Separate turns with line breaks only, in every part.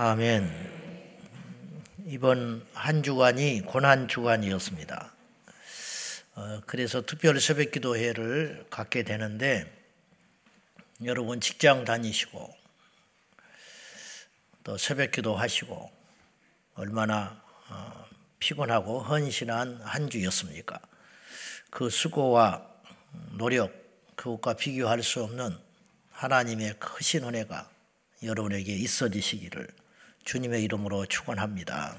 아멘. 이번 한 주간이 고난 주간이었습니다. 어, 그래서 특별 새벽 기도회를 갖게 되는데 여러분 직장 다니시고 또 새벽 기도 하시고 얼마나 어, 피곤하고 헌신한 한 주였습니까? 그 수고와 노력 그것과 비교할 수 없는 하나님의 크신 은혜가 여러분에게 있어지시기를 주님의 이름으로 축원합니다.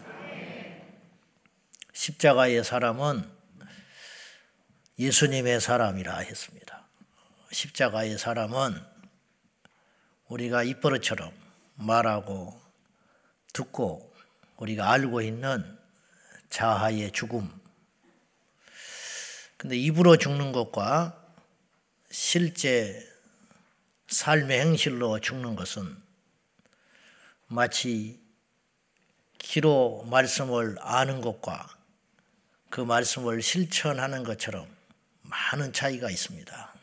십자가의 사람은 예수님의 사람이라 했습니다. 십자가의 사람은 우리가 입버릇처럼 말하고 듣고 우리가 알고 있는 자하의 죽음. 근데 입으로 죽는 것과 실제 삶의 행실로 죽는 것은 마치 기로 말씀을 아는 것과 그 말씀을 실천하는 것처럼 많은 차이가 있습니다.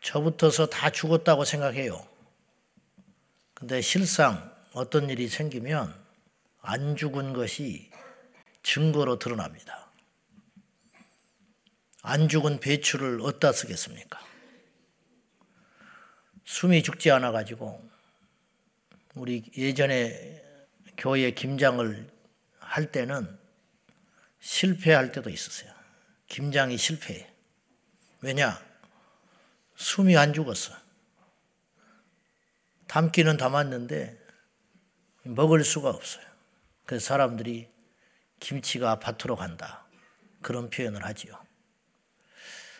저부터서 다 죽었다고 생각해요. 근데 실상 어떤 일이 생기면 안 죽은 것이 증거로 드러납니다. 안 죽은 배추를 어디다 쓰겠습니까? 숨이 죽지 않아 가지고 우리 예전에 교회 김장을 할 때는 실패할 때도 있었어요. 김장이 실패해. 왜냐? 숨이 안 죽었어. 담기는 담았는데 먹을 수가 없어요. 그래서 사람들이 김치가 밭으로 간다. 그런 표현을 하지요.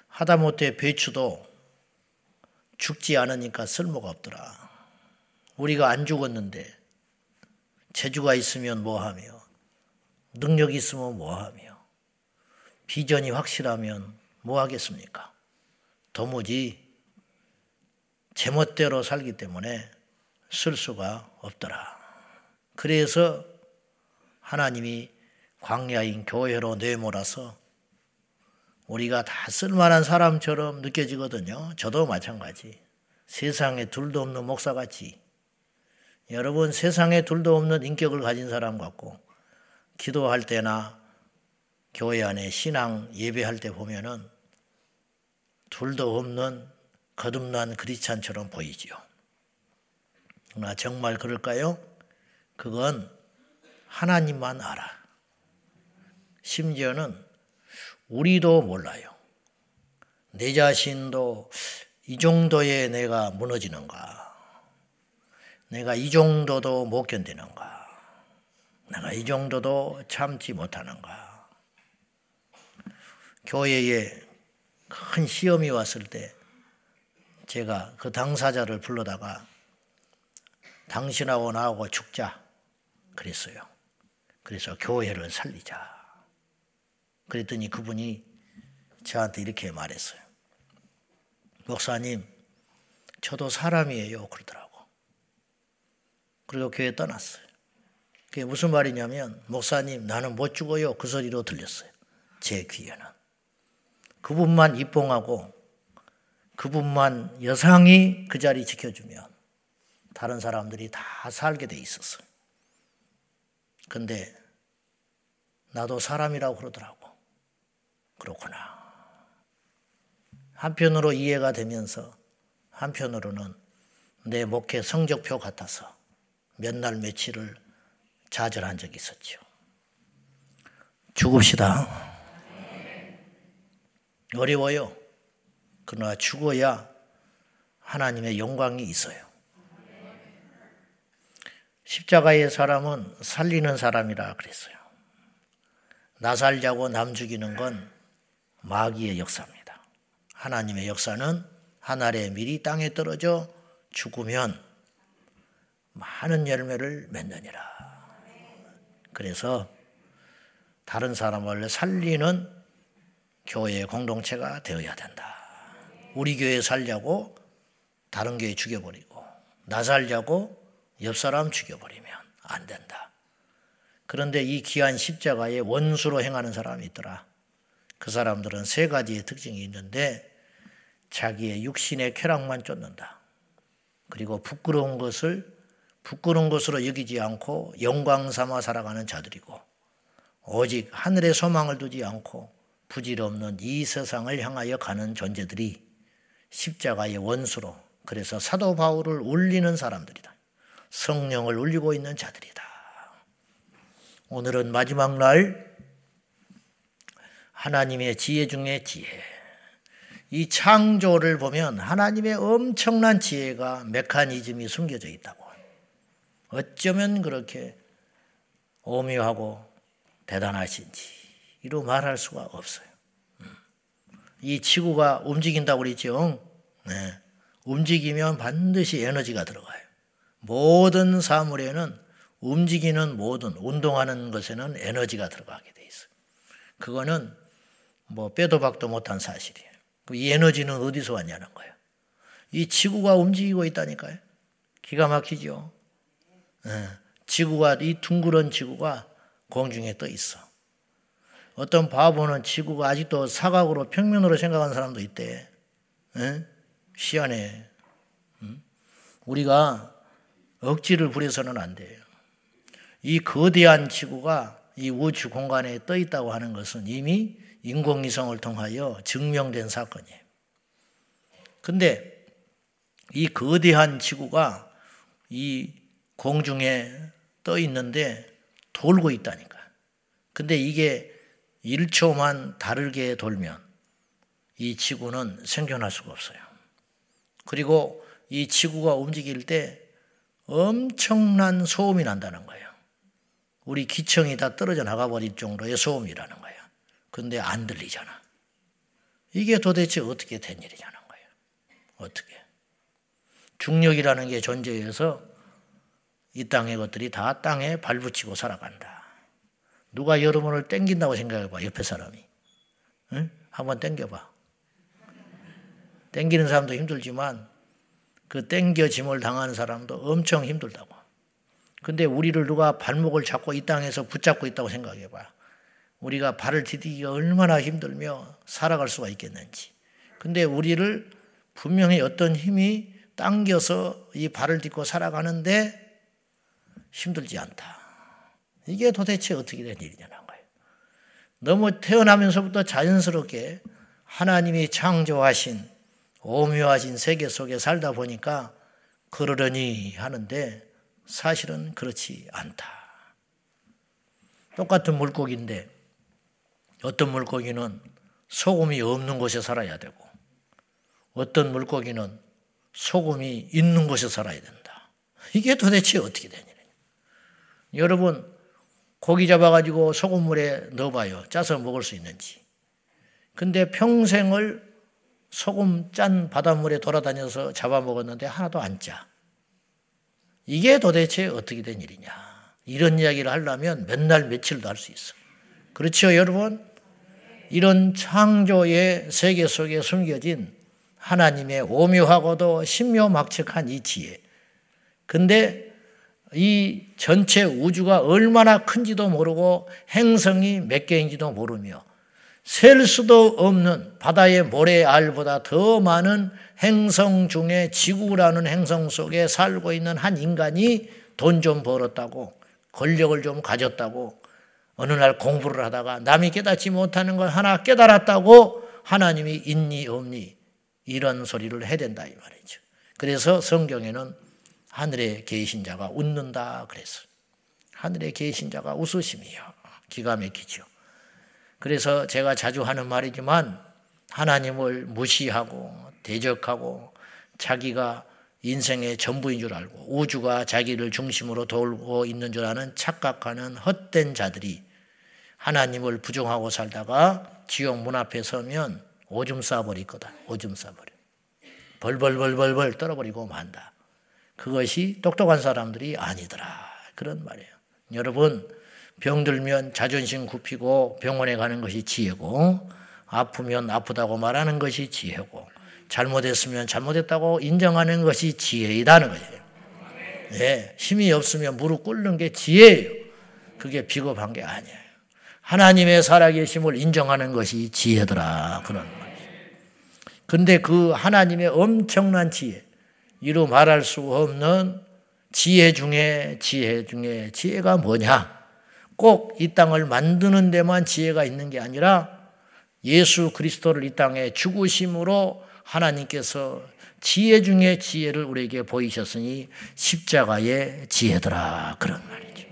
하다못해 배추도 죽지 않으니까 쓸모가 없더라. 우리가 안 죽었는데 재주가 있으면 뭐하며 능력이 있으면 뭐하며 비전이 확실하면 뭐하겠습니까? 도무지 제멋대로 살기 때문에 쓸 수가 없더라. 그래서 하나님이 광야인 교회로 내몰아서 우리가 다 쓸만한 사람처럼 느껴지거든요. 저도 마찬가지. 세상에 둘도 없는 목사같이 여러분 세상에 둘도 없는 인격을 가진 사람 같고 기도할 때나 교회 안에 신앙 예배할 때 보면은 둘도 없는 거듭난 그리찬처럼 보이지요. 그러나 정말 그럴까요? 그건 하나님만 알아. 심지어는 우리도 몰라요. 내 자신도 이 정도의 내가 무너지는가? 내가 이 정도도 못 견디는가? 내가 이 정도도 참지 못하는가? 교회에 큰 시험이 왔을 때 제가 그 당사자를 불러다가 당신하고 나하고 죽자 그랬어요. 그래서 교회를 살리자. 그랬더니 그분이 저한테 이렇게 말했어요. 목사님, 저도 사람이에요. 그러더라고요. 그리고 교회 떠났어요. 그게 무슨 말이냐면 목사님 나는 못 죽어요 그 소리로 들렸어요. 제 귀에는. 그분만 입봉하고 그분만 여상이 그 자리 지켜주면 다른 사람들이 다 살게 돼 있었어요. 근데 나도 사람이라고 그러더라고. 그렇구나. 한편으로 이해가 되면서 한편으로는 내 목회 성적표 같아서 몇 날 며칠을 좌절한 적이 있었죠. 죽읍시다. 어려워요. 그러나 죽어야 하나님의 영광이 있어요. 십자가의 사람은 살리는 사람이라 그랬어요. 나 살자고 남 죽이는 건 마귀의 역사입니다. 하나님의 역사는 하늘의 밀이 땅에 떨어져 죽으면 많은 열매를 맺느니라. 그래서 다른 사람을 살리는 교회 공동체가 되어야 된다. 우리 교회 살려고 다른 교회 죽여버리고 나 살려고 옆 사람 죽여버리면 안 된다. 그런데 이 귀한 십자가에 원수로 행하는 사람이 있더라. 그 사람들은 세 가지의 특징이 있는데 자기의 육신의 쾌락만 쫓는다. 그리고 부끄러운 것을 부끄러운 것으로 여기지 않고 영광 삼아 살아가는 자들이고 오직 하늘의 소망을 두지 않고 부질없는 이 세상을 향하여 가는 존재들이 십자가의 원수로 그래서 사도 바울을 울리는 사람들이다. 성령을 울리고 있는 자들이다. 오늘은 마지막 날 하나님의 지혜 중에 지혜. 이 창조를 보면 하나님의 엄청난 지혜가 메커니즘이 숨겨져 있다고. 어쩌면 그렇게 오묘하고 대단하신지 이로 말할 수가 없어요. 음. 이 지구가 움직인다고 그랬죠. 네. 움직이면 반드시 에너지가 들어가요. 모든 사물에는 움직이는 모든 운동하는 것에는 에너지가 들어가게 돼 있어요. 그거는 뭐 빼도 박도 못한 사실이에요. 이 에너지는 어디서 왔냐는 거예요. 이 지구가 움직이고 있다니까요. 기가 막히죠. 네. 지구가 이 둥그런 지구가 공중에 떠 있어. 어떤 바보는 지구가 아직도 사각으로 평면으로 생각하는 사람도 있대. 네? 시안에. 음? 우리가 억지를 부려서는 안 돼요. 이 거대한 지구가 이 우주 공간에 떠 있다고 하는 것은 이미 인공위성을 통하여 증명된 사건이에요. 근데 이 거대한 지구가 이 공중에 떠 있는데 돌고 있다니까. 근데 이게 1초만 다르게 돌면 이 지구는 생존할 수가 없어요. 그리고 이 지구가 움직일 때 엄청난 소음이 난다는 거예요. 우리 기청이 다 떨어져 나가버릴 정도의 소음이라는 거예요. 근데 안 들리잖아. 이게 도대체 어떻게 된 일이냐는 거예요. 어떻게. 중력이라는 게 존재해서 이 땅의 것들이 다 땅에 발붙이고 살아간다. 누가 여러분을 땡긴다고 생각해봐, 옆에 사람이. 응? 한번 땡겨봐. 땡기는 사람도 힘들지만 그 땡겨짐을 당하는 사람도 엄청 힘들다고. 근데 우리를 누가 발목을 잡고 이 땅에서 붙잡고 있다고 생각해봐. 우리가 발을 디디기가 얼마나 힘들며 살아갈 수가 있겠는지. 근데 우리를 분명히 어떤 힘이 당겨서 이 발을 딛고 살아가는데 힘들지 않다. 이게 도대체 어떻게 된 일이냐는 거예요. 너무 태어나면서부터 자연스럽게 하나님이 창조하신 오묘하신 세계 속에 살다 보니까 그러려니 하는데 사실은 그렇지 않다. 똑같은 물고기인데 어떤 물고기는 소금이 없는 곳에 살아야 되고 어떤 물고기는 소금이 있는 곳에 살아야 된다. 이게 도대체 어떻게 되냐. 여러분, 고기 잡아가지고 소금물에 넣어봐요. 짜서 먹을 수 있는지. 근데 평생을 소금 짠 바닷물에 돌아다녀서 잡아먹었는데 하나도 안 짜. 이게 도대체 어떻게 된 일이냐. 이런 이야기를 하려면 몇 날 며칠도 할 수 있어. 그렇죠, 여러분? 이런 창조의 세계 속에 숨겨진 하나님의 오묘하고도 신묘막측한 이 지혜. 근데 이 전체 우주가 얼마나 큰지도 모르고 행성이 몇 개인지도 모르며 셀 수도 없는 바다의 모래알보다 더 많은 행성 중에 지구라는 행성 속에 살고 있는 한 인간이 돈 좀 벌었다고 권력을 좀 가졌다고 어느 날 공부를 하다가 남이 깨닫지 못하는 걸 하나 깨달았다고 하나님이 있니 없니 이런 소리를 해야 된다 이 말이죠. 그래서 성경에는 하늘에 계신 자가 웃는다 그랬어. 하늘에 계신 자가 웃으심이요. 기가 막히죠. 그래서 제가 자주 하는 말이지만 하나님을 무시하고 대적하고 자기가 인생의 전부인 줄 알고 우주가 자기를 중심으로 돌고 있는 줄 아는 착각하는 헛된 자들이 하나님을 부정하고 살다가 지옥 문 앞에 서면 오줌 싸버릴 거다. 오줌 싸버려. 벌벌벌벌벌 떨어버리고 만다. 그것이 똑똑한 사람들이 아니더라. 그런 말이에요. 여러분, 병들면 자존심 굽히고 병원에 가는 것이 지혜고, 아프면 아프다고 말하는 것이 지혜고, 잘못했으면 잘못했다고 인정하는 것이 지혜이다는 거예요. 네, 힘이 없으면 무릎 꿇는 게 지혜예요. 그게 비겁한 게 아니에요. 하나님의 살아계심을 인정하는 것이 지혜더라. 그런 말이에요. 근데 그 하나님의 엄청난 지혜, 이루 말할 수 없는 지혜 중에 지혜 중에 지혜가 뭐냐? 꼭 이 땅을 만드는 데만 지혜가 있는 게 아니라 예수 그리스도를 이 땅에 죽으심으로 하나님께서 지혜 중에 지혜를 우리에게 보이셨으니 십자가의 지혜더라. 그런 말이죠.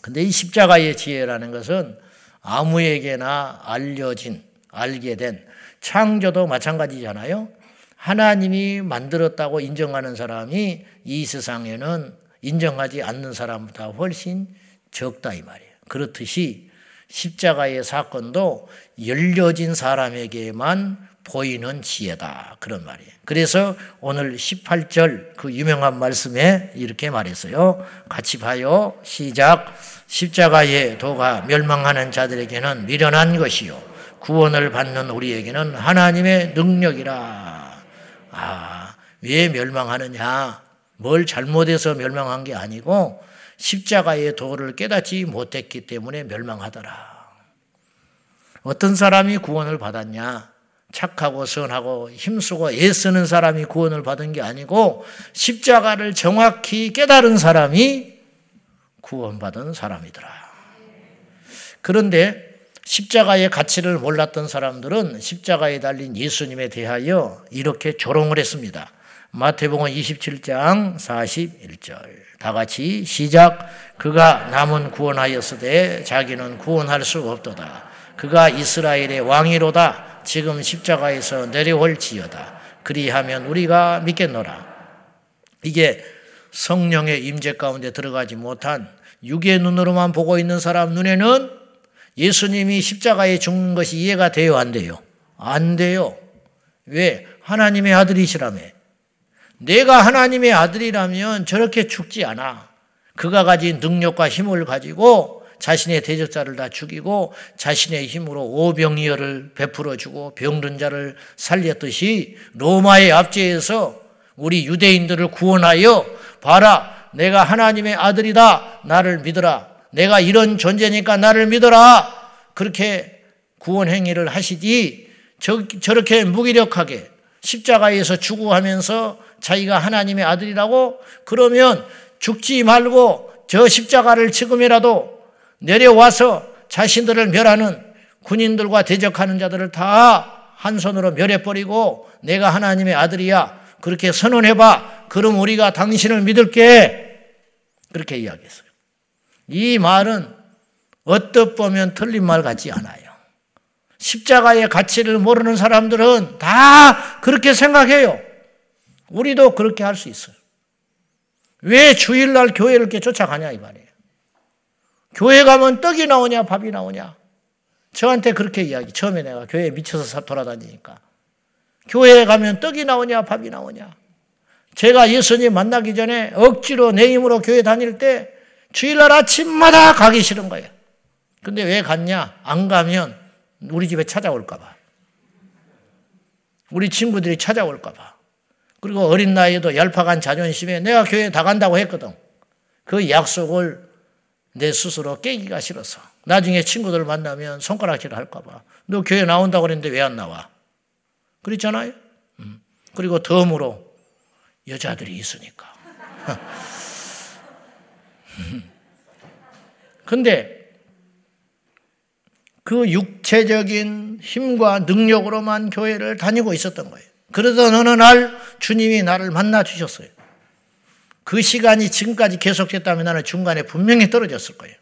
근데 이 십자가의 지혜라는 것은 아무에게나 알려진, 알게 된 창조도 마찬가지잖아요. 하나님이 만들었다고 인정하는 사람이 이 세상에는 인정하지 않는 사람보다 훨씬 적다 이 말이에요. 그렇듯이 십자가의 사건도 열려진 사람에게만 보이는 지혜다. 그런 말이에요. 그래서 오늘 18절 그 유명한 말씀에 이렇게 말했어요. 같이 봐요. 시작. 십자가의 도가 멸망하는 자들에게는 미련한 것이요. 구원을 받는 우리에게는 하나님의 능력이라. 아, 왜 멸망하느냐? 뭘 잘못해서 멸망한 게 아니고 십자가의 도를 깨닫지 못했기 때문에 멸망하더라. 어떤 사람이 구원을 받았냐? 착하고 선하고 힘쓰고 애쓰는 사람이 구원을 받은 게 아니고 십자가를 정확히 깨달은 사람이 구원받은 사람이더라. 그런데 십자가의 가치를 몰랐던 사람들은 십자가에 달린 예수님에 대하여 이렇게 조롱을 했습니다. 마태복음 27장 41절. 다 같이 시작. 그가 남은 구원하였으되 자기는 구원할 수 없도다. 그가 이스라엘의 왕이로다. 지금 십자가에서 내려올지어다. 그리하면 우리가 믿겠노라. 이게 성령의 임재 가운데 들어가지 못한 육의 눈으로만 보고 있는 사람 눈에는 예수님이 십자가에 죽는 것이 이해가 돼요, 안 돼요? 안 돼요. 왜? 하나님의 아들이시라며. 내가 하나님의 아들이라면 저렇게 죽지 않아. 그가 가진 능력과 힘을 가지고 자신의 대적자를 다 죽이고 자신의 힘으로 오병이어를 베풀어 주고 병든 자를 살렸듯이 로마의 압제에서 우리 유대인들을 구원하여 봐라 내가 하나님의 아들이다 나를 믿어라 내가 이런 존재니까 나를 믿어라 그렇게 구원 행위를 하시지 저, 저렇게 무기력하게 십자가에서 죽어하면서 자기가 하나님의 아들이라고 그러면 죽지 말고 저 십자가를 지금이라도 내려와서 자신들을 멸하는 군인들과 대적하는 자들을 다 한 손으로 멸해버리고 내가 하나님의 아들이야. 그렇게 선언해봐. 그럼 우리가 당신을 믿을게. 그렇게 이야기했어요. 이 말은 어떻 보면 틀린 말 같지 않아요. 십자가의 가치를 모르는 사람들은 다 그렇게 생각해요. 우리도 그렇게 할 수 있어요. 왜 주일날 교회를 이렇게 쫓아가냐 이 말이에요. 교회 가면 떡이 나오냐 밥이 나오냐. 저한테 그렇게 이야기. 처음에 내가 교회에 미쳐서 돌아다니니까. 교회에 가면 떡이 나오냐 밥이 나오냐. 제가 예수님 만나기 전에 억지로 내 힘으로 교회 다닐 때 주일날 아침마다 가기 싫은 거예요. 근데 왜 갔냐? 안 가면 우리 집에 찾아올까봐. 우리 친구들이 찾아올까봐. 그리고 어린 나이에도 얄팍한 자존심에 내가 교회 다 간다고 했거든. 그 약속을 내 스스로 깨기가 싫어서 나중에 친구들 만나면 손가락질 할까봐 너 교회 나온다고 그랬는데 왜 안 나와? 그랬잖아요. 음. 그리고 덤으로 여자들이 있으니까. 근데 그 육체적인 힘과 능력으로만 교회를 다니고 있었던 거예요. 그러던 어느 날 주님이 나를 만나 주셨어요. 그 시간이 지금까지 계속됐다면 나는 중간에 분명히 떨어졌을 거예요.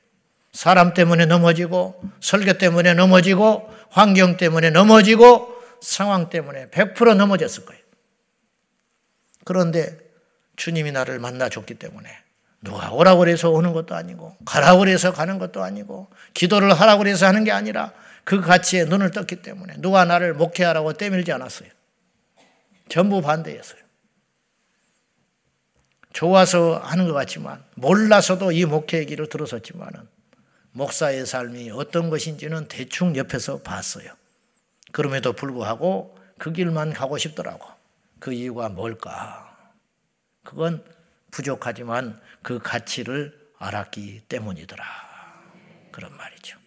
사람 때문에 넘어지고, 설교 때문에 넘어지고, 환경 때문에 넘어지고, 상황 때문에 100% 넘어졌을 거예요. 그런데 주님이 나를 만나 줬기 때문에 누가 오라고 그래서 오는 것도 아니고, 가라고 그래서 가는 것도 아니고, 기도를 하라고 그래서 하는 게 아니라 그 가치에 눈을 떴기 때문에 누가 나를 목회하라고 때밀지 않았어요. 전부 반대였어요. 좋아서 하는 것 같지만 몰라서도 이 목회 얘기를 들었었지만은 목사의 삶이 어떤 것인지는 대충 옆에서 봤어요. 그럼에도 불구하고 그 길만 가고 싶더라고. 그 이유가 뭘까? 그건 부족하지만 그 가치를 알았기 때문이더라. 그런 말이죠.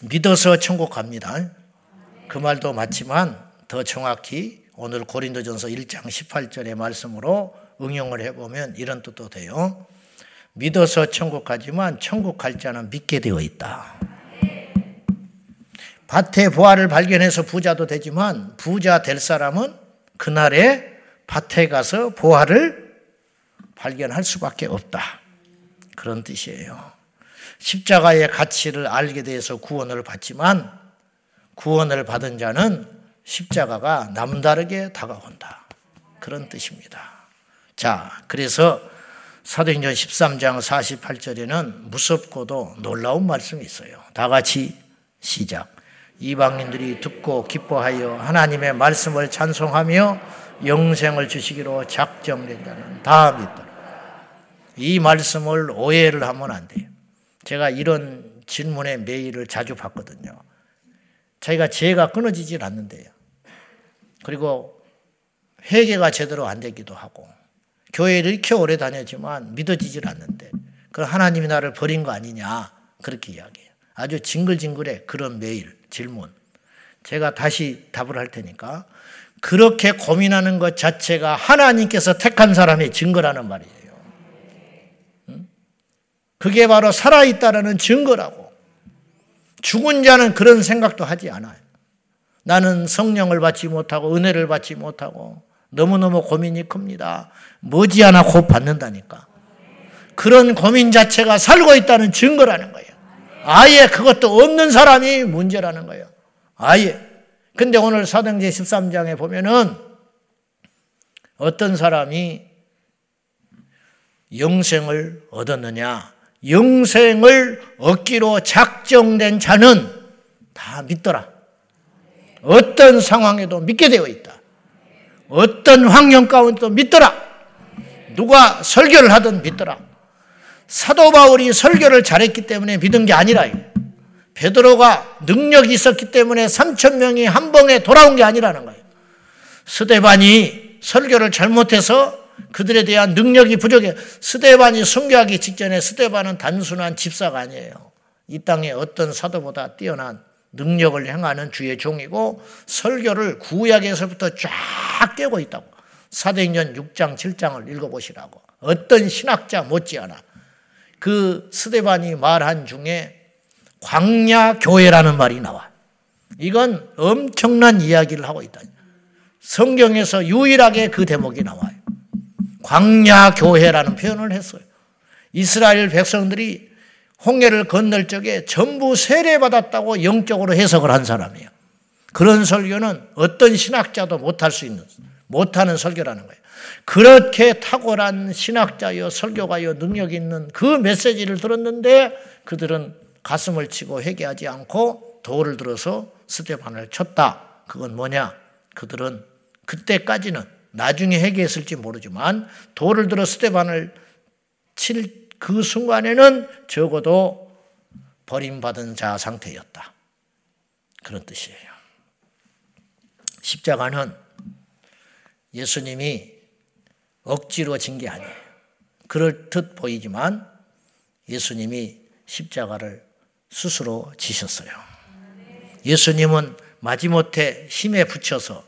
믿어서 천국 갑니다. 그 말도 맞지만 더 정확히 오늘 고린도전서 1장 18절의 말씀으로 응용을 해보면 이런 뜻도 돼요. 믿어서 천국 가지만 천국 갈 자는 믿게 되어 있다. 밭에 보화를 발견해서 부자도 되지만 부자 될 사람은 그날에 밭에 가서 보화를 발견할 수밖에 없다. 그런 뜻이에요. 십자가의 가치를 알게 돼서 구원을 받지만 구원을 받은 자는 십자가가 남다르게 다가온다. 그런 뜻입니다. 자, 그래서 사도행전 13장 48절에는 무섭고도 놀라운 말씀이 있어요. 다 같이 시작. 이방인들이 듣고 기뻐하여 하나님의 말씀을 찬송하며 영생을 주시기로 작정된 자는 다 믿더라. 이 말씀을 오해를 하면 안 돼요. 제가 이런 질문에 메일을 자주 받거든요. 자기가 죄가 끊어지질 않는데요. 그리고 회개가 제대로 안 되기도 하고 교회를 이렇게 오래 다녔지만 믿어지질 않는데 그 하나님이 나를 버린 거 아니냐 그렇게 이야기해요. 아주 징글징글해 그런 메일 질문. 제가 다시 답을 할 테니까 그렇게 고민하는 것 자체가 하나님께서 택한 사람의 증거라는 말이에요. 그게 바로 살아있다라는 증거라고. 죽은 자는 그런 생각도 하지 않아요. 나는 성령을 받지 못하고 은혜를 받지 못하고 너무너무 고민이 큽니다. 머지않아 곧 받는다니까. 그런 고민 자체가 살고 있다는 증거라는 거예요. 아예 그것도 없는 사람이 문제라는 거예요. 아예. 근데 오늘 사도행전 13장에 보면은 어떤 사람이 영생을 얻었느냐? 영생을 얻기로 작정된 자는 다 믿더라. 어떤 상황에도 믿게 되어 있다. 어떤 환경 가운데도 믿더라. 누가 설교를 하든 믿더라. 사도 바울이 설교를 잘했기 때문에 믿은 게 아니라 베드로가 능력이 있었기 때문에 3천 명이 한 번에 돌아온 게 아니라는 거예요. 스데반이 설교를 잘못해서 그들에 대한 능력이 부족해. 스데반이 순교하기 직전에 스데반은 단순한 집사가 아니에요. 이 땅에 어떤 사도보다 뛰어난 능력을 행하는 주의 종이고 설교를 구약에서부터 쫙 깨고 있다고. 사도행전 6장 7장을 읽어보시라고. 어떤 신학자 못지않아 그 스데반이 말한 중에 광야 교회라는 말이 나와. 이건 엄청난 이야기를 하고 있다. 성경에서 유일하게 그 대목이 나와요. 광야 교회라는 표현을 했어요. 이스라엘 백성들이 홍해를 건널 적에 전부 세례받았다고 영적으로 해석을 한 사람이에요. 그런 설교는 어떤 신학자도 못할 수 있는, 못하는 설교라는 거예요. 그렇게 탁월한 신학자여 설교가여 능력 있는 그 메시지를 들었는데 그들은 가슴을 치고 회개하지 않고 돌을 들어서 스테반을 쳤다. 그건 뭐냐? 그들은 그때까지는 나중에 회개했을지 모르지만 돌을 들어 스테반을 칠 그 순간에는 적어도 버림받은 자 상태였다. 그런 뜻이에요. 십자가는 예수님이 억지로 진 게 아니에요. 그럴 듯 보이지만 예수님이 십자가를 스스로 지셨어요. 예수님은 마지못해 힘에 붙여서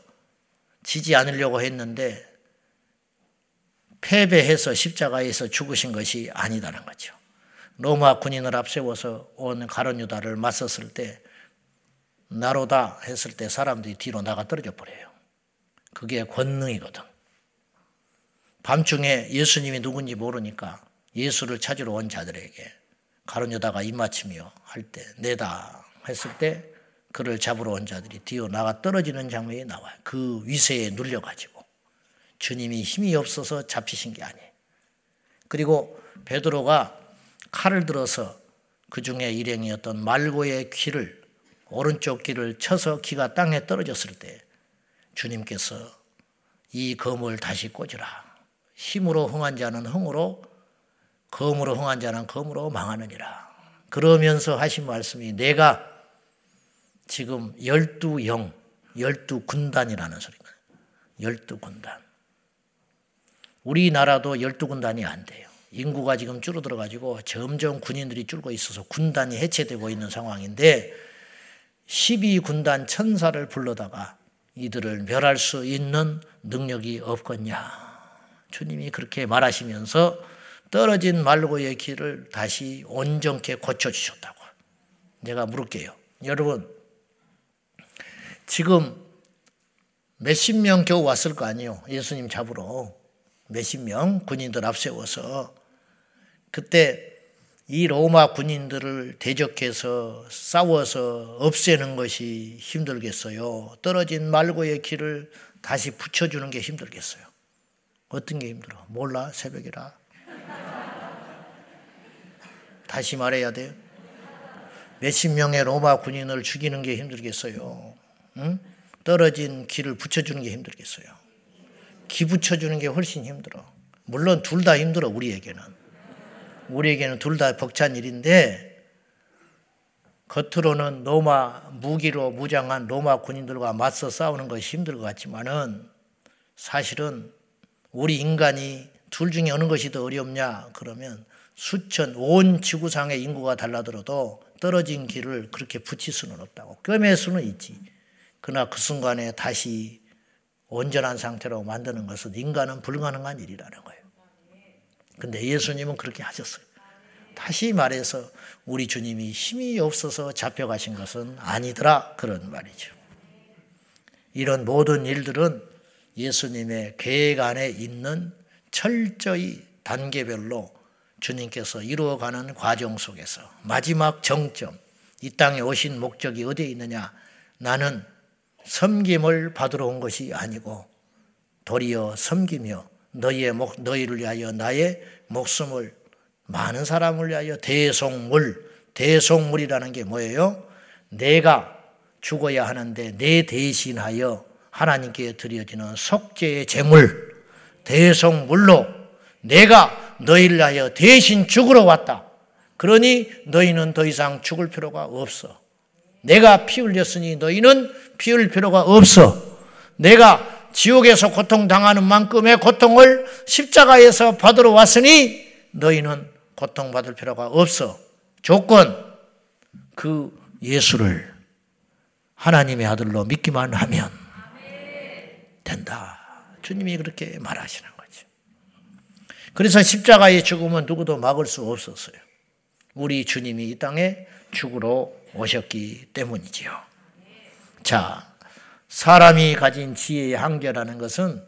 지지 않으려고 했는데 패배해서 십자가에서 죽으신 것이 아니다는 거죠. 로마 군인을 앞세워서 온 가론 유다를 맞섰을 때 나로다 했을 때 사람들이 뒤로 나가 떨어져 버려요. 그게 권능이거든. 밤중에 예수님이 누군지 모르니까 예수를 찾으러 온 자들에게 가론 유다가 입맞추며 할 때 내다 했을 때 그를 잡으러 온 자들이 뒤로 나가 떨어지는 장면이 나와요. 그 위세에 눌려가지고 주님이 힘이 없어서 잡히신 게 아니에요. 그리고 베드로가 칼을 들어서 그 중에 일행이었던 말고의 귀를 오른쪽 귀를 쳐서 귀가 땅에 떨어졌을 때 주님께서 이 검을 다시 꽂으라. 힘으로 흥한 자는 흥으로 검으로 흥한 자는 검으로 망하느니라. 그러면서 하신 말씀이 내가 지금 열두 영, 열두 군단이라는 소리가 열두 군단. 우리나라도 열두 군단이 안 돼요. 인구가 지금 줄어들어 가지고 점점 군인들이 줄고 있어서 군단이 해체되고 있는 상황인데 12군단 천사를 불러다가 이들을 멸할 수 있는 능력이 없겠냐. 주님이 그렇게 말하시면서 떨어진 말고의 길을 다시 온전케 고쳐주셨다고. 내가 물을게요. 여러분, 지금 몇십 명 겨우 왔을 거 아니에요. 예수님 잡으러. 몇십 명 군인들 앞세워서. 그때 이 로마 군인들을 대적해서 싸워서 없애는 것이 힘들겠어요. 떨어진 말고의 길을 다시 붙여주는 게 힘들겠어요. 어떤 게 힘들어? 몰라, 새벽이라. 다시 말해야 돼요. 몇십 명의 로마 군인을 죽이는 게 힘들겠어요. 응? 떨어진 길을 붙여주는 게 힘들겠어요. 기 붙여주는 게 훨씬 힘들어. 물론 둘 다 힘들어, 우리에게는. 우리에게는 둘 다 벅찬 일인데, 겉으로는 로마 무기로 무장한 로마 군인들과 맞서 싸우는 것이 힘들 것 같지만은 사실은 우리 인간이 둘 중에 어느 것이 더 어렵냐 그러면 수천 온 지구상의 인구가 달라들어도 떨어진 길을 그렇게 붙일 수는 없다고 꿰맬 수는 있지. 그러나 그 순간에 다시 온전한 상태로 만드는 것은 인간은 불가능한 일이라는 거예요. 근데 예수님은 그렇게 하셨어요. 다시 말해서 우리 주님이 힘이 없어서 잡혀가신 것은 아니더라 그런 말이죠. 이런 모든 일들은 예수님의 계획 안에 있는 철저히 단계별로 주님께서 이루어가는 과정 속에서 마지막 정점, 이 땅에 오신 목적이 어디에 있느냐? 나는 섬김을 받으러 온 것이 아니고 도리어 섬기며 너희의 목, 너희를 위하여 나의 목숨을 많은 사람을 위하여 대속물, 대속물이라는 게 뭐예요? 내가 죽어야 하는데 내 대신하여 하나님께 드려지는 속죄의 제물, 대속물로 내가 너희를 위하여 대신 죽으러 왔다. 그러니 너희는 더 이상 죽을 필요가 없어. 내가 피 흘렸으니 너희는 피 흘릴 필요가 없어. 내가 지옥에서 고통당하는 만큼의 고통을 십자가에서 받으러 왔으니 너희는 고통받을 필요가 없어. 조건, 그 예수를 하나님의 아들로 믿기만 하면 된다. 주님이 그렇게 말하시는 거죠. 그래서 십자가의 죽음은 누구도 막을 수 없었어요. 우리 주님이 이 땅에 죽으러 오셨기 때문이지요. 자, 사람이 가진 지혜의 한계라는 것은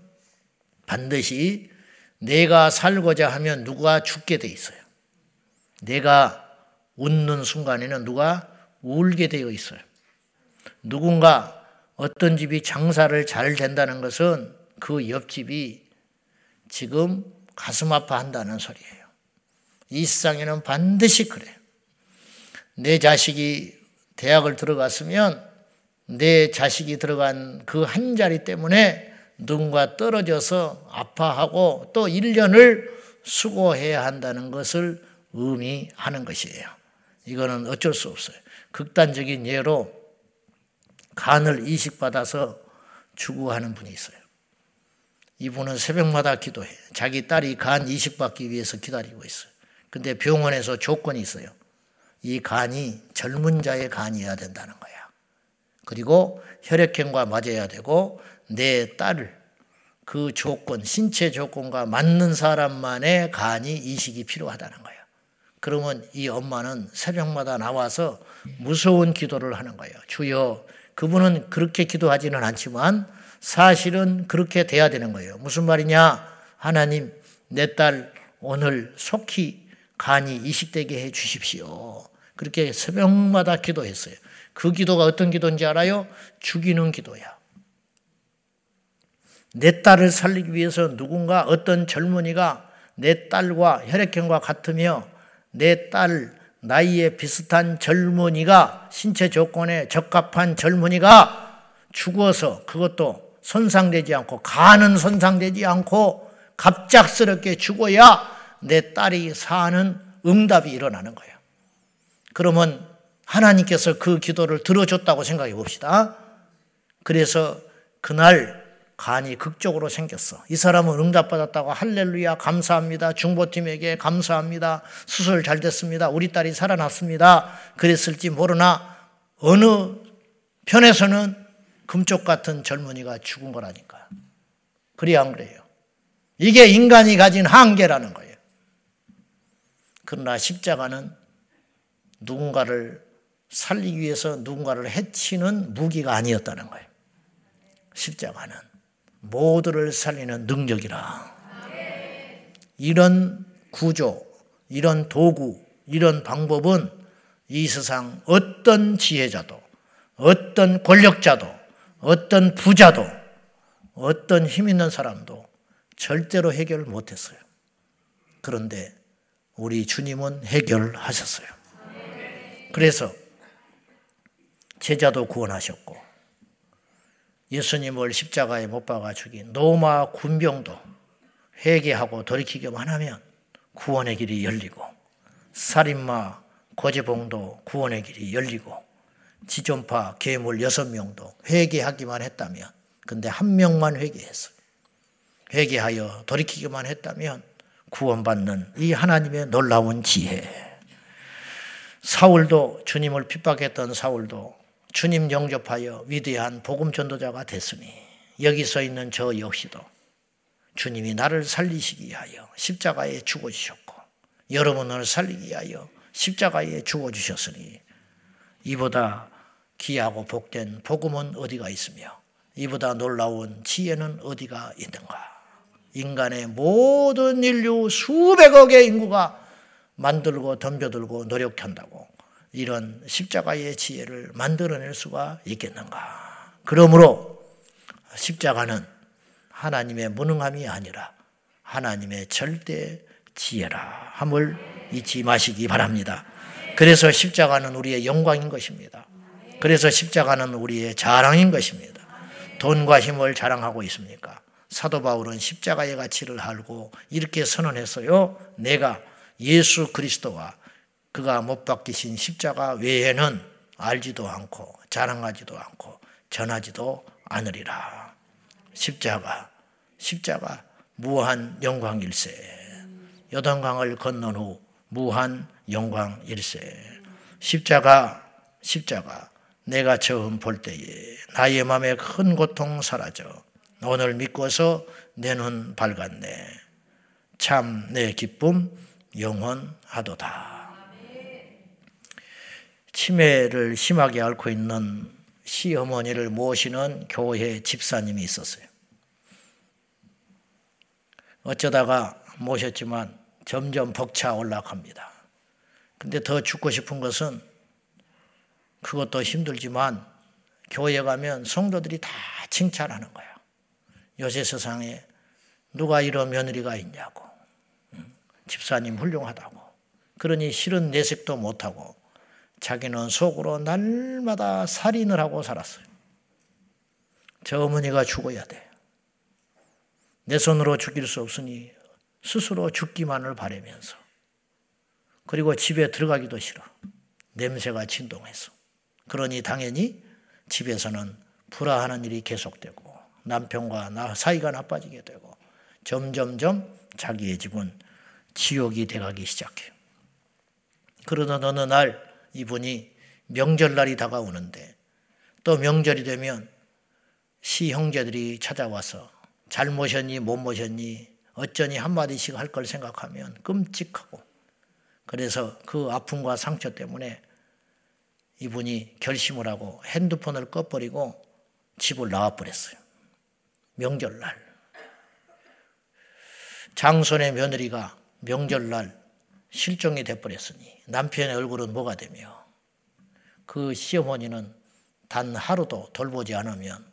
반드시 내가 살고자 하면 누가 죽게 돼 있어요. 내가 웃는 순간에는 누가 울게 되어 있어요. 누군가 어떤 집이 장사를 잘 된다는 것은 그 옆집이 지금 가슴 아파한다는 소리예요. 이 세상에는 반드시 그래요. 내 자식이 대학을 들어갔으면 내 자식이 들어간 그 한 자리 때문에 누군가 떨어져서 아파하고 또 1년을 수고해야 한다는 것을 의미하는 것이에요. 이거는 어쩔 수 없어요. 극단적인 예로 간을 이식받아서 추구하는 분이 있어요. 이분은 새벽마다 기도해. 자기 딸이 간 이식받기 위해서 기다리고 있어요. 근데 병원에서 조건이 있어요. 이 간이 젊은 자의 간이어야 된다는 거야. 그리고 혈액형과 맞아야 되고 내 딸을 그 조건, 신체 조건과 맞는 사람만의 간이 이식이 필요하다는 거예요. 그러면 이 엄마는 새벽마다 나와서 무서운 기도를 하는 거예요. 주여, 그분은 그렇게 기도하지는 않지만 사실은 그렇게 돼야 되는 거예요. 무슨 말이냐? 하나님, 내 딸 오늘 속히 간이 이식되게 해 주십시오. 그렇게 새벽마다 기도했어요. 그 기도가 어떤 기도인지 알아요? 죽이는 기도야. 내 딸을 살리기 위해서 누군가 어떤 젊은이가 내 딸과 혈액형과 같으며 내 딸 나이에 비슷한 젊은이가 신체 조건에 적합한 젊은이가 죽어서 그것도 손상되지 않고 가는 손상되지 않고 갑작스럽게 죽어야 내 딸이 사는 응답이 일어나는 거예요. 그러면 하나님께서 그 기도를 들어줬다고 생각해 봅시다. 그래서 그날 간이 극적으로 생겼어. 이 사람은 응답받았다고 할렐루야 감사합니다. 중보팀에게 감사합니다. 수술 잘 됐습니다. 우리 딸이 살아났습니다. 그랬을지 모르나 어느 편에서는 금쪽 같은 젊은이가 죽은 거라니까. 그래야 안 그래요. 이게 인간이 가진 한계라는 거예요. 그러나 십자가는 누군가를 살리기 위해서 누군가를 해치는 무기가 아니었다는 거예요. 십자가는 모두를 살리는 능력이라. 이런 구조, 이런 도구, 이런 방법은 이 세상 어떤 지혜자도, 어떤 권력자도, 어떤 부자도, 어떤 힘 있는 사람도 절대로 해결 못했어요. 그런데 우리 주님은 해결하셨어요. 그래서 제자도 구원하셨고 예수님을 십자가에 못 박아 죽인 로마 군병도 회개하고 돌이키기만 하면 구원의 길이 열리고 살인마 고재봉도 구원의 길이 열리고 지존파 괴물 여섯 명도 회개하기만 했다면 근데 한 명만 회개했어요. 회개하여 돌이키기만 했다면 구원받는 이 하나님의 놀라운 지혜. 사울도 주님을 핍박했던 사울도 주님 영접하여 위대한 복음 전도자가 됐으니 여기 서 있는 저 역시도 주님이 나를 살리시기 위하여 십자가에 죽어 주셨고 여러분을 살리기 위하여 십자가에 죽어 주셨으니 이보다 귀하고 복된 복음은 어디가 있으며 이보다 놀라운 지혜는 어디가 있는가? 인간의 모든 인류 수백억의 인구가 만들고 덤벼들고 노력한다고 이런 십자가의 지혜를 만들어낼 수가 있겠는가? 그러므로 십자가는 하나님의 무능함이 아니라 하나님의 절대 지혜라 함을 잊지 마시기 바랍니다. 그래서 십자가는 우리의 영광인 것입니다. 그래서 십자가는 우리의 자랑인 것입니다. 돈과 힘을 자랑하고 있습니까? 사도 바울은 십자가의 가치를 알고 이렇게 선언했어요. 내가 예수 그리스도와 그가 못 박히신 십자가 외에는 알지도 않고 자랑하지도 않고 전하지도 않으리라. 십자가, 십자가 무한 영광일세. 여단강을 건넌 후 무한 영광일세. 십자가, 십자가. 내가 처음 볼 때에 나의 마음에 큰 고통 사라져 오늘 믿고서 내 눈 밝았네. 참 내 기쁨 영원하도다. 치매를 심하게 앓고 있는 시어머니를 모시는 교회 집사님이 있었어요. 어쩌다가 모셨지만 점점 벅차 올라갑니다. 근데 더 죽고 싶은 것은 그것도 힘들지만 교회 가면 성도들이 다 칭찬하는 거야. 요새 세상에 누가 이런 며느리가 있냐고. 집사님 훌륭하다고. 그러니 실은 내색도 못하고 자기는 속으로 날마다 살인을 하고 살았어요. 저 어머니가 죽어야 돼. 내 손으로 죽일 수 없으니 스스로 죽기만을 바라면서 그리고 집에 들어가기도 싫어. 냄새가 진동해서. 그러니 당연히 집에서는 불화하는 일이 계속되고 남편과 나 사이가 나빠지게 되고 점점점 자기의 집은 지옥이 돼가기 시작해요. 그러던 어느 날 이분이 명절날이 다가오는데 또 명절이 되면 시 형제들이 찾아와서 잘 모셨니 못 모셨니 어쩌니 한마디씩 할 걸 생각하면 끔찍하고 그래서 그 아픔과 상처 때문에 이분이 결심을 하고 핸드폰을 꺼버리고 집을 나와버렸어요. 명절날. 장손의 며느리가 명절날 실종이 돼버렸으니 남편의 얼굴은 뭐가 되며 그 시어머니는 단 하루도 돌보지 않으면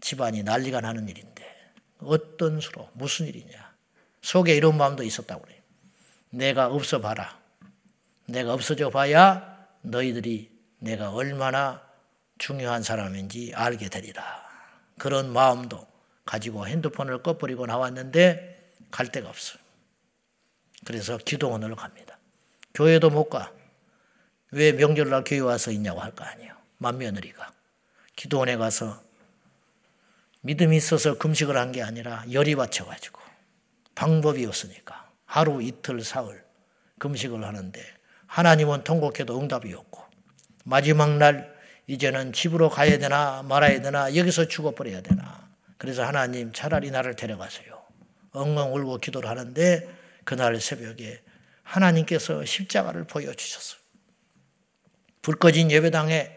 집안이 난리가 나는 일인데 어떤 수로 무슨 일이냐 속에 이런 마음도 있었다고 그래요. 내가 없어 봐라. 내가 없어져 봐야 너희들이 내가 얼마나 중요한 사람인지 알게 되리라. 그런 마음도 가지고 핸드폰을 꺼버리고 나왔는데 갈 데가 없어요. 그래서 기도원으로 갑니다. 교회도 못 가. 왜 명절날 교회 와서 있냐고 할 거 아니에요. 맏며느리가. 기도원에 가서 믿음이 있어서 금식을 한 게 아니라 열이 받쳐가지고 방법이 없으니까 하루 이틀 사흘 금식을 하는데 하나님은 통곡해도 응답이 없고 마지막 날 이제는 집으로 가야 되나 말아야 되나 여기서 죽어버려야 되나 그래서 하나님 차라리 나를 데려가세요. 엉엉 울고 기도를 하는데 그날 새벽에 하나님께서 십자가를 보여주셨어요. 불 꺼진 예배당에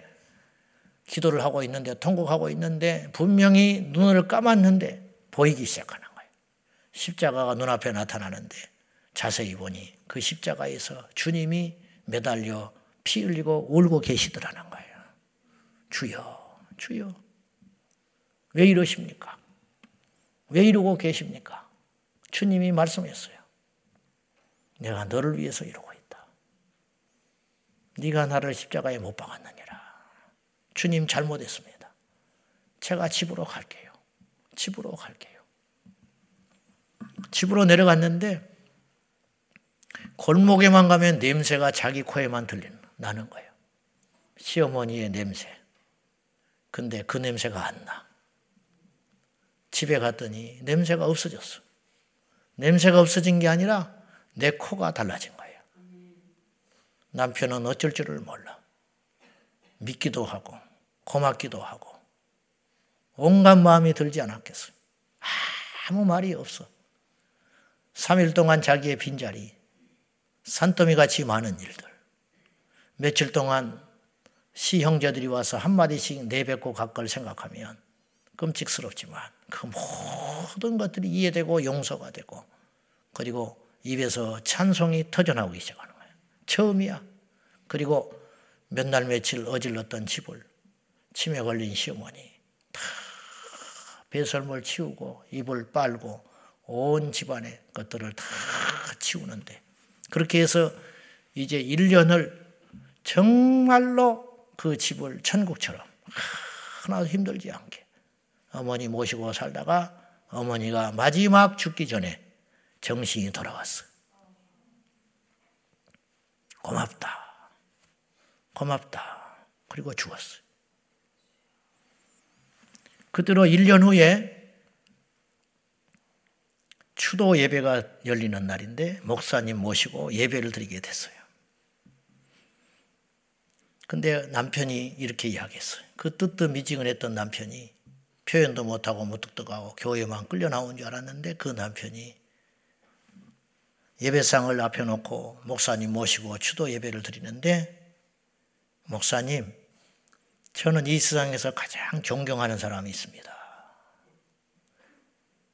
기도를 하고 있는데 통곡하고 있는데 분명히 눈을 감았는데 보이기 시작하는 거예요. 십자가가 눈앞에 나타나는데 자세히 보니 그 십자가에서 주님이 매달려 피 흘리고 울고 계시더라는 거예요. 주여, 주여. 왜 이러십니까? 왜 이러고 계십니까? 주님이 말씀했어요. 내가 너를 위해서 이러고 있다. 네가 나를 십자가에 못 박았느니라. 주님 잘못했습니다. 제가 집으로 갈게요. 집으로 갈게요. 집으로 내려갔는데 골목에만 가면 냄새가 자기 코에만 들리는 나는 거예요. 시어머니의 냄새. 근데 그 냄새가 안 나. 집에 갔더니 냄새가 없어졌어. 냄새가 없어진 게 아니라 내 코가 달라진 거예요. 남편은 어쩔 줄을 몰라. 믿기도 하고, 고맙기도 하고, 온갖 마음이 들지 않았겠어요. 아무 말이 없어. 3일 동안 자기의 빈자리, 산더미 같이 많은 일들, 며칠 동안 시 형제들이 와서 한마디씩 내뱉고 각걸 생각하면 끔찍스럽지만 그 모든 것들이 이해되고 용서가 되고 그리고 입에서 찬송이 터져나오기 시작하는 거예요. 처음이야. 그리고 몇 날 며칠 어질렀던 집을 치매 걸린 시어머니 다 배설물 치우고 입을 빨고 온 집안의 것들을 다 치우는데 그렇게 해서 이제 1년을 정말로 그 집을 천국처럼 하나도 힘들지 않게 어머니 모시고 살다가 어머니가 마지막 죽기 전에 정신이 돌아왔어. 고맙다. 고맙다. 그리고 죽었어. 그대로 1년 후에 추도 예배가 열리는 날인데 목사님 모시고 예배를 드리게 됐어요. 근데 남편이 이렇게 이야기했어요. 그 뜨뜻미지근했던 남편이 표현도 못하고 무뚝뚝하고 교회만 끌려 나온 줄 알았는데 그 남편이 예배상을 앞에 놓고 목사님 모시고 추도 예배를 드리는데 목사님, 저는 이 세상에서 가장 존경하는 사람이 있습니다.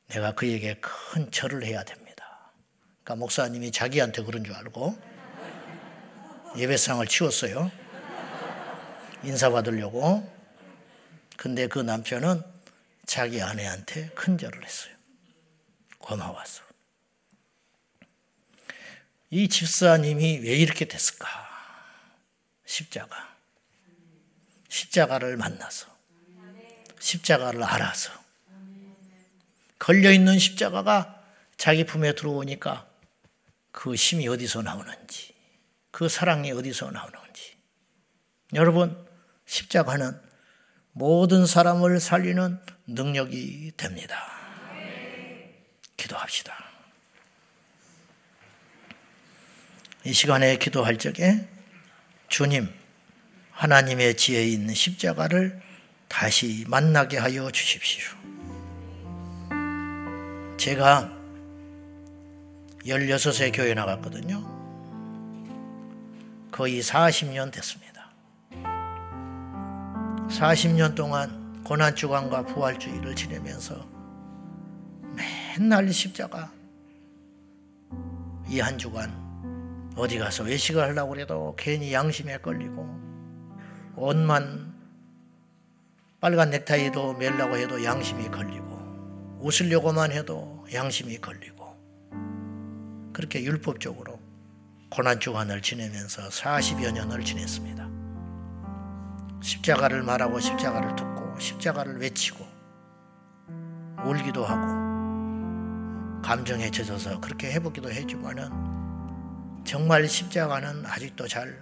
내가 그에게 큰 절을 해야 됩니다. 그러니까 목사님이 자기한테 그런 줄 알고 예배상을 치웠어요. 인사받으려고. 근데 그 남편은 자기 아내한테 큰 절을 했어요. 고마웠어. 이 집사님이 왜 이렇게 됐을까? 십자가. 십자가를 만나서. 십자가를 알아서. 걸려있는 십자가가 자기 품에 들어오니까 그 힘이 어디서 나오는지, 그 사랑이 어디서 나오는지. 여러분, 십자가는 모든 사람을 살리는 능력이 됩니다. 기도합시다. 이 시간에 기도할 적에 주님, 하나님의 지혜에 있는 십자가를 다시 만나게 하여 주십시오. 제가 16세 교회 나갔거든요. 거의 40년 됐습니다. 40년 동안 고난주간과 부활주의를 지내면서 맨날 십자가 이 한 주간 어디 가서 외식을 하려고 그래도 괜히 양심에 걸리고 옷만 빨간 넥타이도 멜라고 해도 양심이 걸리고 웃으려고만 해도 양심이 걸리고 그렇게 율법적으로 고난 주간을 지내면서 40여 년을 지냈습니다. 십자가를 말하고 십자가를 듣고 십자가를 외치고 울기도 하고 감정에 젖어서 그렇게 해보기도 했지만은 정말 십자가는 아직도 잘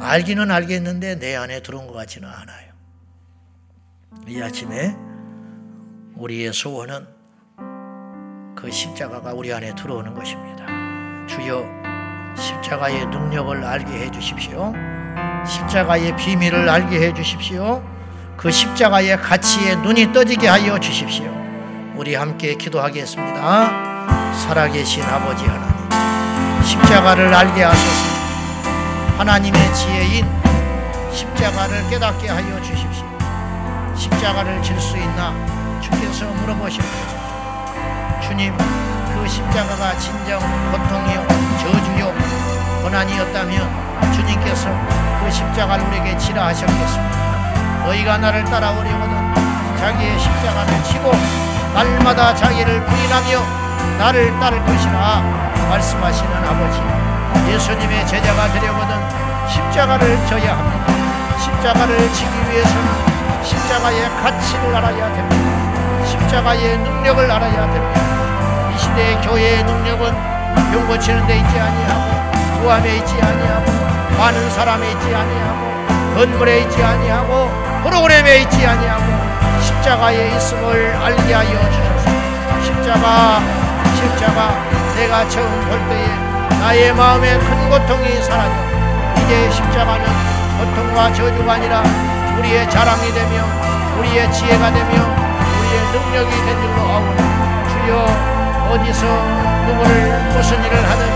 알기는 알겠는데 내 안에 들어온 것 같지는 않아요. 이 아침에 우리의 소원은 그 십자가가 우리 안에 들어오는 것입니다. 주여 십자가의 능력을 알게 해 주십시오. 십자가의 비밀을 알게 해 주십시오. 그 십자가의 가치에 눈이 떠지게 하여 주십시오. 우리 함께 기도하겠습니다. 살아계신 아버지 하나님, 십자가를 알게 하소서. 하나님의 지혜인 십자가를 깨닫게 하여 주십시오. 십자가를 질 수 있나 주께서 물어보십니다. 주님, 그 십자가가 진정 고통이요, 저주요, 고난이었다면 주님께서 그 십자가를 우리에게 지라 하셨겠습니다. 너희가 나를 따라오려거든 자기의 십자가를 치고 날마다 자기를 부인하며 나를 따를 것이라 말씀하시는 아버지 예수님의 제자가 되려거든 십자가를 져야 합니다. 십자가를 지기 위해서는 십자가의 가치를 알아야 됩니다. 십자가의 능력을 알아야 됩니다. 이 시대의 교회의 능력은 병 고치는 데 있지 아니하고 구함에 있지 아니하고 많은 사람에 있지 아니하고 건물에 있지 아니하고 프로그램에 있지 아니하고 십자가에 있음을 알게 하여 주소서. 십자가 십자가 내가 처음 볼 때에 나의 마음에 큰 고통이 사라져 이제 십자가는 고통과 저주가 아니라 우리의 자랑이 되며 우리의 지혜가 되며 우리의 능력이 된 줄로 아오니 주여 어디서 누구를 무슨 일을 십자가를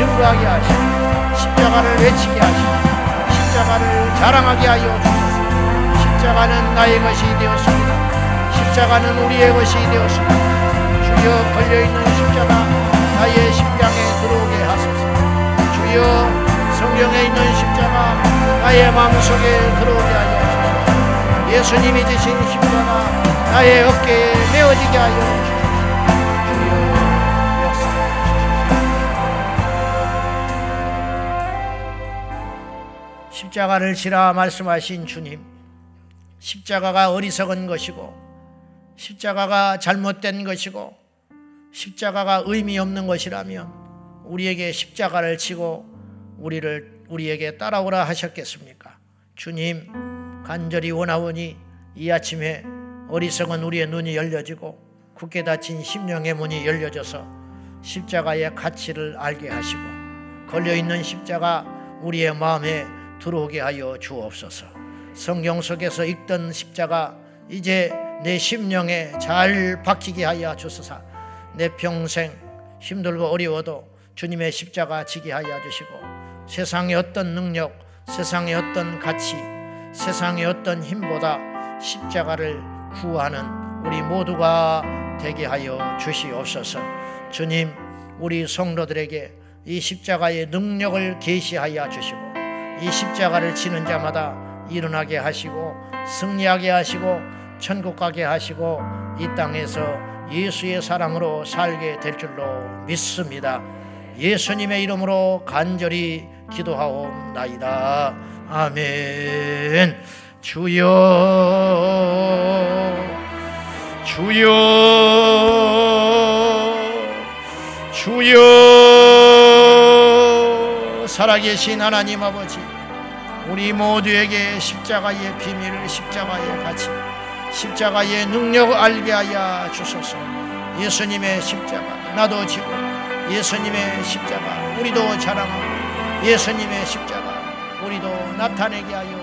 증거하게 하시고 십자가를 외치게 하시고 십자가를 자랑하게 하여 주소서. 십자가는 나의 것이 되었습니다. 십자가는 우리의 것이 되었습니다. 주여 걸려있는 십자가 나의 심장에 들어오게 하소서. 주여 성경에 있는 십자가 나의 마음속에 들어오게 하여 주소서. 예수님이 지신 십자가 나의 어깨에 메어지게 하여 주소서 십자가를 지라 말씀하신 주님 십자가가 어리석은 것이고 십자가가 잘못된 것이고 십자가가 의미 없는 것이라면 우리에게 십자가를 치고 우리를 우리에게 따라오라 하셨겠습니까? 주님 간절히 원하오니 이 아침에 어리석은 우리의 눈이 열려지고 굳게 닫힌 심령의 문이 열려져서 십자가의 가치를 알게 하시고 걸려 있는 십자가 우리의 마음에 들어오게 하여 주옵소서. 성경 속에서 읽던 십자가 이제 내 심령에 잘 박히게 하여 주소서. 내 평생 힘들고 어려워도 주님의 십자가 지게 하여 주시고 세상의 어떤 능력, 세상의 어떤 가치, 세상의 어떤 힘보다 십자가를 구하는 우리 모두가 되게 하여 주시옵소서. 주님, 우리 성도들에게 이 십자가의 능력을 계시하여 주시고 이 십자가를 지는 자마다 일어나게 하시고 승리하게 하시고 천국 가게 하시고 이 땅에서 예수의 사랑으로 살게 될 줄로 믿습니다. 예수님의 이름으로 간절히 기도하옵나이다. 아멘. 주여, 주여, 주여, 살아계신 하나님 아버지, 우리 모두에게 십자가의 비밀을 십자가의 가치, 십자가의 능력을 알게 하여 주소서. 예수님의 십자가 나도 지고 예수님의 십자가 우리도 자랑하고 예수님의 십자가 우리도 나타내게 하여